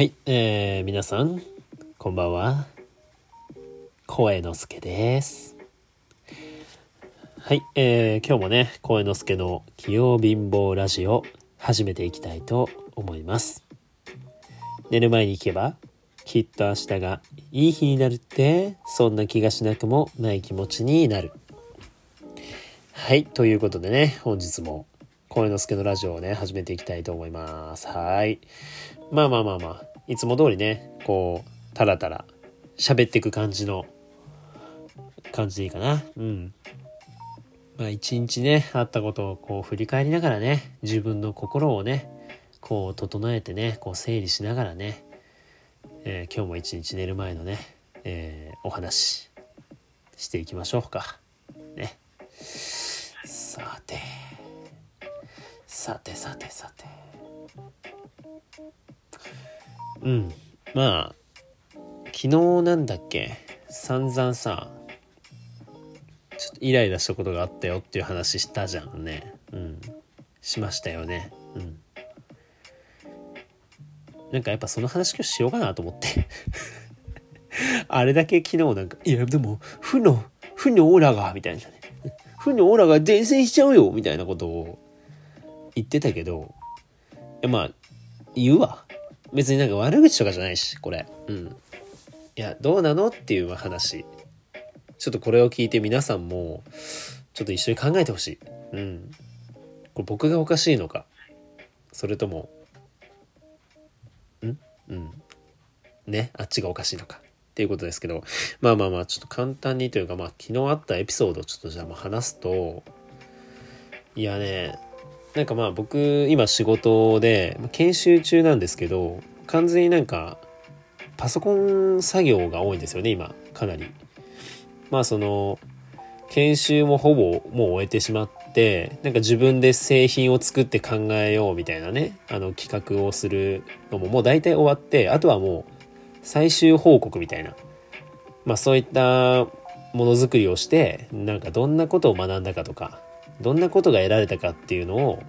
はい、えー、皆さん、こんばんは。声之助です。はい、えー、今日もね、声之助の器用貧乏ラジオ、始めていきたいと思います。寝る前に行けば、きっと明日がいい日になるって、そんな気がしなくもない気持ちになる。はい、ということでね、本日も声之助のラジオをね、始めていきたいと思います。はい。まあまあまあまあ、いつも通りね、こう、たらたら喋っていく感じの、感じでいいかな。うん。まあ一日ね、あったことをこう振り返りながらね、自分の心をね、こう整えてね、こう整理しながらね、えー今日も一日寝る前のね、えーお話していきましょうか。ね。さて、さてさてさて。うん。まあ、昨日なんだっけ、散々さ、ちょっとイライラしたことがあったよっていう話したじゃんね。うん。しましたよね。うん。なんかやっぱその話今日しようかなと思って。あれだけ昨日なんか、いやでも、負の、負のオーラが、みたいなね。負のオーラが伝染しちゃうよ、みたいなことを言ってたけど、いやまあ、言うわ。別になんか悪口とかじゃないし、これ。うん。いや、どうなのっていう話。ちょっとこれを聞いて皆さんも、ちょっと一緒に考えてほしい。うん。これ僕がおかしいのか。それとも、ん？うん。ね、あっちがおかしいのか。っていうことですけど、まあまあまあ、ちょっと簡単にというか、まあ昨日あったエピソードをちょっとじゃあまあ話すと、いやね、なんかまあ僕今仕事で研修中なんですけど完全になんかパソコン作業が多いんですよね今かなり。まあその研修もほぼもう終えてしまってなんか自分で製品を作って考えようみたいなねあの企画をするのももう大体終わってあとはもう最終報告みたいなまあそういったものづくりをしてなんかどんなことを学んだかとかどんなことが得られたかっていうのを、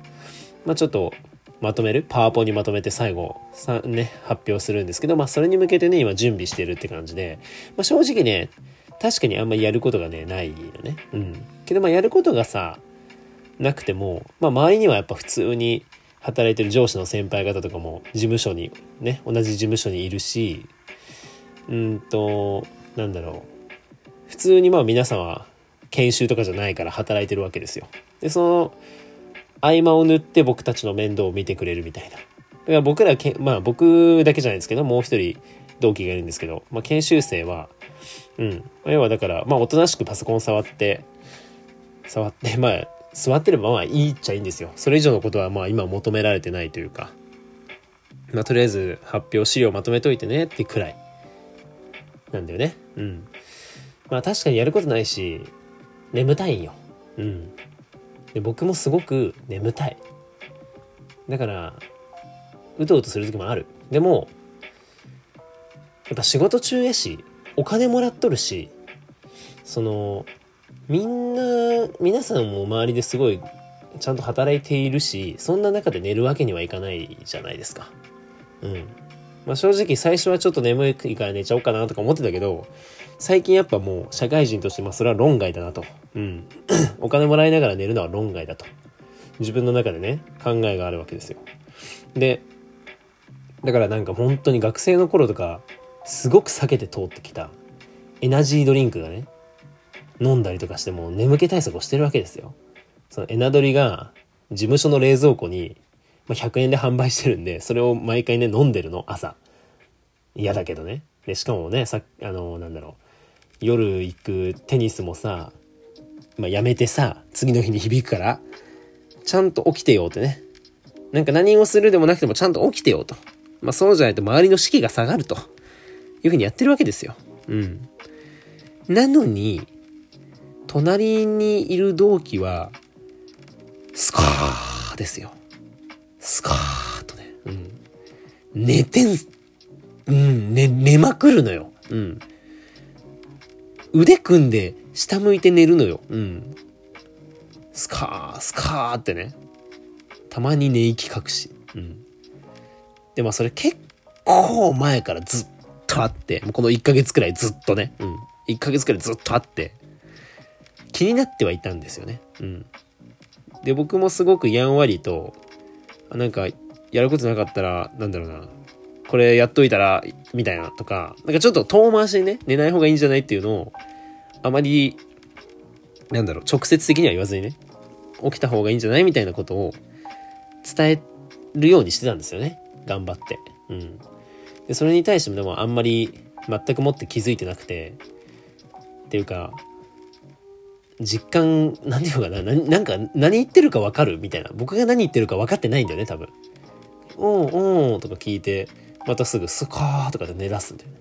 まあ、ちょっとまとめる。パワポにまとめて最後さ、ね、発表するんですけど、まあ、それに向けてね今準備してるって感じで、まあ、正直ね確かにあんまりやることがねないよね。うん。けどまあやることがさなくても、まあ、周りにはやっぱ普通に働いてる上司の先輩方とかも事務所にね同じ事務所にいるしうんとなんだろう。普通にまあ皆さんは研修とかじゃないから働いてるわけですよ。で、その合間を縫って僕たちの面倒を見てくれるみたいな。だから僕らけ、まあ僕だけじゃないですけど、もう一人同期がいるんですけど、まあ研修生は、うん。要はだから、まあおとなしくパソコン触って、触って、まあ座ってればまあいいっちゃいいんですよ。それ以上のことはまあ今求められてないというか、まあとりあえず発表資料まとめといてねってくらいなんだよね。うん。まあ確かにやることないし、眠たいんよ。うん。で、僕もすごく眠たい。だから、うとうとする時もある。でも、やっぱ仕事中やし、お金もらっとるし、その、みんな、皆さんも周りですごい、ちゃんと働いているし、そんな中で寝るわけにはいかないじゃないですか。うん。まあ正直最初はちょっと眠いから寝ちゃおうかなとか思ってたけど、最近やっぱもう社会人としてまあそれは論外だなと。うん。お金もらいながら寝るのは論外だと。自分の中でね、考えがあるわけですよ。で、だからなんか本当に学生の頃とか、すごく避けて通ってきたエナジードリンクがね、飲んだりとかしても眠気対策をしてるわけですよ。そのエナドリが事務所の冷蔵庫にまあ100円で販売してるんで、それを毎回ね、飲んでるの、朝。嫌だけどね。で、しかもね、さあの、なんだろう。夜行くテニスもさ、まあ、やめてさ、次の日に響くから、ちゃんと起きてよってね。なんか何をするでもなくてもちゃんと起きてよと。まあ、そうじゃないと周りの士気が下がると。いうふうにやってるわけですよ。うん。なのに、隣にいる同期は、スカーですよ。スカーッとね。うん。寝てん、うん、寝、寝まくるのよ。うん。腕組んで下向いて寝るのよ。うん。スカー、スカーってね。たまに寝息隠し。うん。で、まあそれ結構前からずっとあって、もうこの1ヶ月くらいずっとね、うん。1ヶ月くらいずっとあって、気になってはいたんですよね。うん。で、僕もすごくやんわりと、なんか、やることなかったら、なんだろうな、これやっといたら、みたいなとか、なんかちょっと遠回しにね、寝ない方がいいんじゃないっていうのを、あまり、なんだろう、直接的には言わずにね、起きた方がいいんじゃないみたいなことを伝えるようにしてたんですよね。頑張って。うん。で、それに対してもでもあんまり全くもって気づいてなくて、っていうか、実感、なんていうかな、ななんか何言ってるかわかる？みたいな。僕が何言ってるか分かってないんだよね、多分。うんうんとか聞いて、またすぐスカーとかで寝らすんだよね。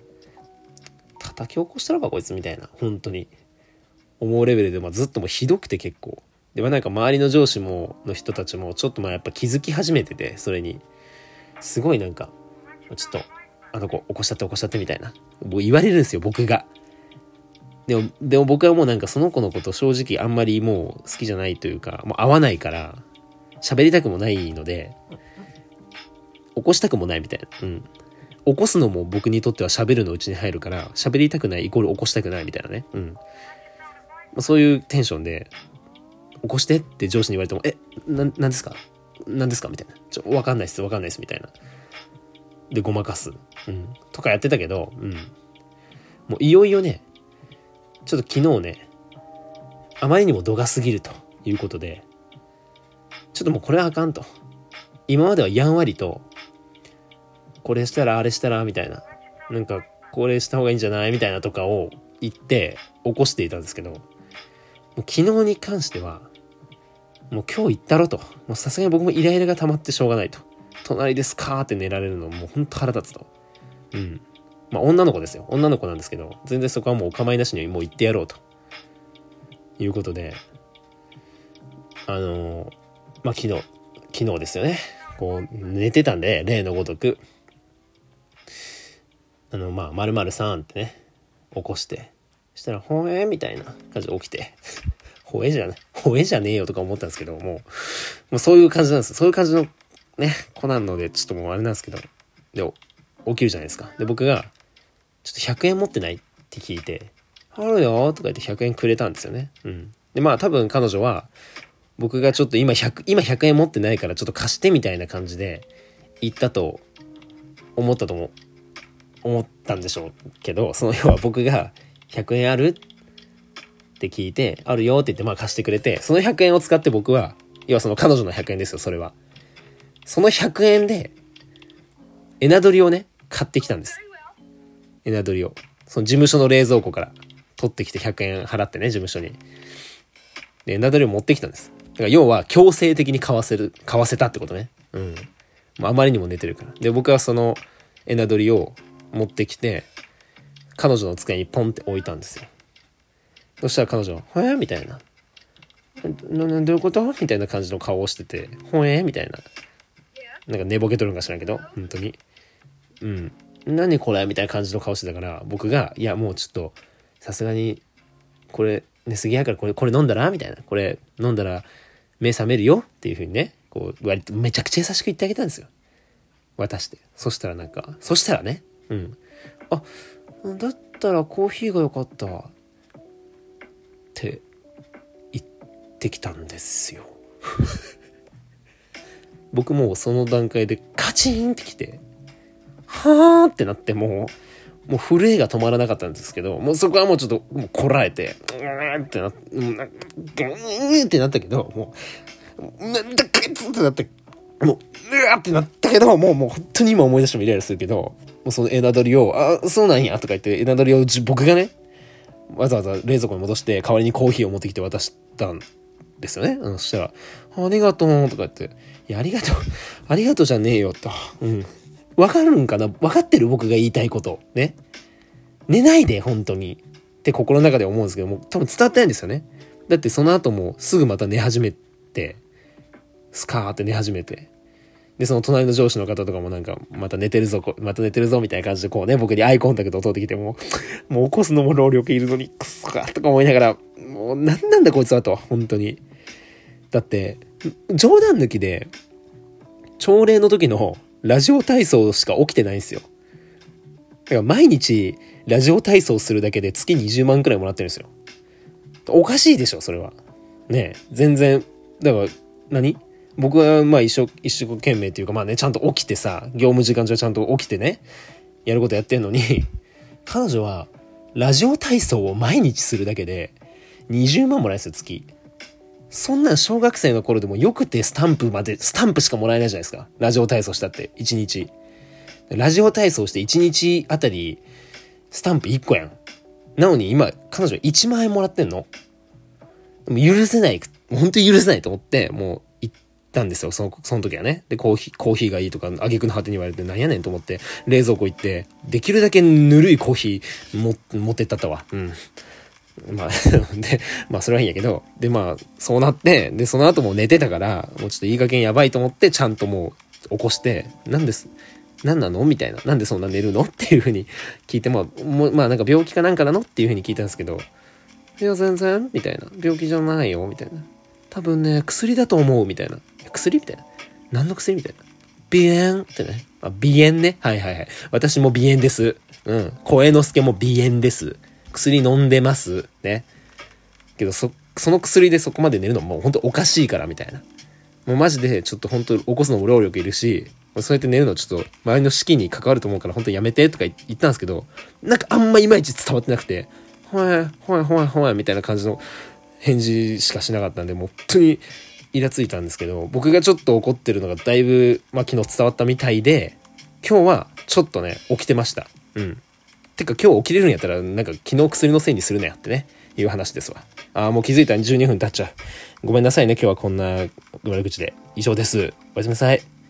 叩き起こしたのかこいつ？みたいな。本当に。思うレベルで、まあ、ずっともひどくて結構。で、まあなんか周りの上司も、の人たちも、ちょっとまあやっぱ気づき始めてて、それに。すごいなんか、ちょっと、あの子起こしちゃって起こしちゃってみたいな。もう言われるんですよ、僕が。でも、でも僕はもうなんかその子のこと正直あんまりもう好きじゃないというか、もう合わないから、喋りたくもないので、起こしたくもないみたいな。うん。起こすのも僕にとっては喋るのうちに入るから、喋りたくないイコール起こしたくないみたいなね。うん。まそういうテンションで、起こしてって上司に言われても、え、な、なんですか？何ですか？みたいな。ちょ、わかんないっす、わかんないっす、みたいな。で、ごまかす。うん。とかやってたけど、うん。もういよいよね、ちょっと昨日ね、あまりにも度が過ぎるということで、ちょっともうこれはあかんと。今まではやんわりと、これしたらあれしたらみたいな。なんか、これした方がいいんじゃない？みたいなとかを言って起こしていたんですけど、もう昨日に関しては、もう今日行ったろと。もうさすがに僕もイライラが溜まってしょうがないと。隣ですかーって寝られるのもうほんと腹立つと。うん。まあ女の子ですよ。女の子なんですけど、全然そこはもうお構いなしにもう行ってやろうと。いうことで、あのー、まあ昨日、昨日ですよね。こう、寝てたんで、例のごとく、あの、まあ、〇〇さんってね、起こして、したら、ほえみたいな感じで起きて、ほえじゃね、ほえじゃねえよとか思ったんですけど、もう、もうそういう感じなんです。そういう感じのね、子なので、ちょっともうあれなんですけど、で、起きるじゃないですか。で、僕が、ちょっと100円持ってない？って聞いて、あるよとか言って100円くれたんですよね。うん。で、まあ多分彼女は、僕がちょっと今100、今100円持ってないからちょっと貸してみたいな感じで言ったと思ったとも、思ったんでしょうけど、その要は僕が100円ある？って聞いて、あるよって言ってまあ貸してくれて、その100円を使って僕は、要はその彼女の100円ですよ、それは。その100円で、エナドリをね、買ってきたんです。エナドリを。その事務所の冷蔵庫から取ってきて100円払ってね、事務所に。で、エナドリを持ってきたんです。だから要は強制的に買わせる、買わせたってことね。うん。まあ、あまりにも寝てるから。で、僕はそのエナドリを持ってきて、彼女の机にポンって置いたんですよ。そしたら彼女は、ほえみたいな。な、どういうこと？みたいな感じの顔をしてて、ほえみたいな。なんか寝ぼけとるんか知らんけど、本当に。うん。何これ？みたいな感じの顔してたから、僕が、いや、もうちょっと、さすがに、これ、寝すぎやからこれ、これ飲んだら？みたいな。これ、飲んだら、目覚めるよ？っていう風にね、こう、割とめちゃくちゃ優しく言ってあげたんですよ。渡して。そしたらなんか、そしたらね、うん。あ、だったらコーヒーが良かった。って言ってきたんですよ。僕もその段階でカチンってきて、はーってなってもう、もう震えが止まらなかったんですけど、もうそこはもうちょっと、もうこらえて、うーんってなって、うん、ってなったけど、もう、なんだこいつってなって、もう、うわーってなったけど、もう、もう本当に今思い出してもイライラするけど、もうそのエナドリを、あ、そうなんや、とか言って、エナドリを僕がね、わざわざ冷蔵庫に戻して、代わりにコーヒーを持ってきて渡したんですよね。そしたら、ありがとう、とか言って、いや、ありがとう、ありがとうじゃねえよ、と。うん。わかるんかな？わかってる？僕が言いたいこと。ね。寝ないで、本当に。って心の中で思うんですけども、多分伝わってないんですよね。だってその後もすぐまた寝始めて、スカーって寝始めて。で、その隣の上司の方とかもなんか、また寝てるぞ、また寝てるぞ、みたいな感じでこうね、僕にアイコンタクトを取ってきても、もう起こすのも労力いるのに、くそか、とか思いながら、もうなんなんだこいつはと、本当に。だって、冗談抜きで、朝礼の時のラジオ体操しか起きてないんですよ。だから毎日ラジオ体操するだけで月20万くらいもらってるんですよ。おかしいでしょ、それは。ね全然、だから何、僕はまあ一生、一生懸命っていうかまあね、ちゃんと起きてさ、業務時間中ちゃんと起きてね、やることやってんのに、彼女はラジオ体操を毎日するだけで20万もらえるんですよ、月。そんなん小学生の頃でもよくてスタンプまで、スタンプしかもらえないじゃないですか。ラジオ体操したって、1日。ラジオ体操して1日あたり、スタンプ1個やん。なのに今、彼女1万円もらってんのでも許せない、本当に許せないと思って、もう行ったんですよ、その、その時はね。で、コーヒー、コーヒーがいいとか、あげくの果てに言われて、なんやねんと思って、冷蔵庫行って、できるだけぬるいコーヒーも、持ってったったわ。うん。まあ で、まあそれはいいんやけど、でまあそうなって、でその後も寝てたから、もうちょっといい加減やばいと思って、ちゃんともう起こして、なんです、何なのみたいな。なんでそんな寝るの？っていうふうに聞いて、まあ、もまあなんか病気かなんかなの？っていうふうに聞いたんですけど、いや全然みたいな。病気じゃないよみたいな。多分ね、薬だと思うみたいな。薬？みたいな。何の薬？みたいな。鼻炎？ってね。あ、鼻炎ね。はいはいはい。私も鼻炎です。うん。声之助も鼻炎です。薬飲んでます？ね。けど、そ、その薬でそこまで寝るのもう本当おかしいから、みたいな。もうマジでちょっと本当起こすのも労力いるし、そうやって寝るのちょっと周りの士気に関わると思うから本当やめてとか言ったんですけど、なんかあんまいまいち伝わってなくて、ほい、ほいほいほいみたいな感じの返事しかしなかったんで、もう本当にイラついたんですけど、僕がちょっと怒ってるのがだいぶ、まあ昨日伝わったみたいで、今日はちょっとね、起きてました。うん。てか今日起きれるんやったら、なんか昨日薬のせいにするなよってね、いう話ですわ。ああ、もう気づいたら12分経っちゃう。ごめんなさいね、今日はこんな悪口で。以上です。おやすみなさい。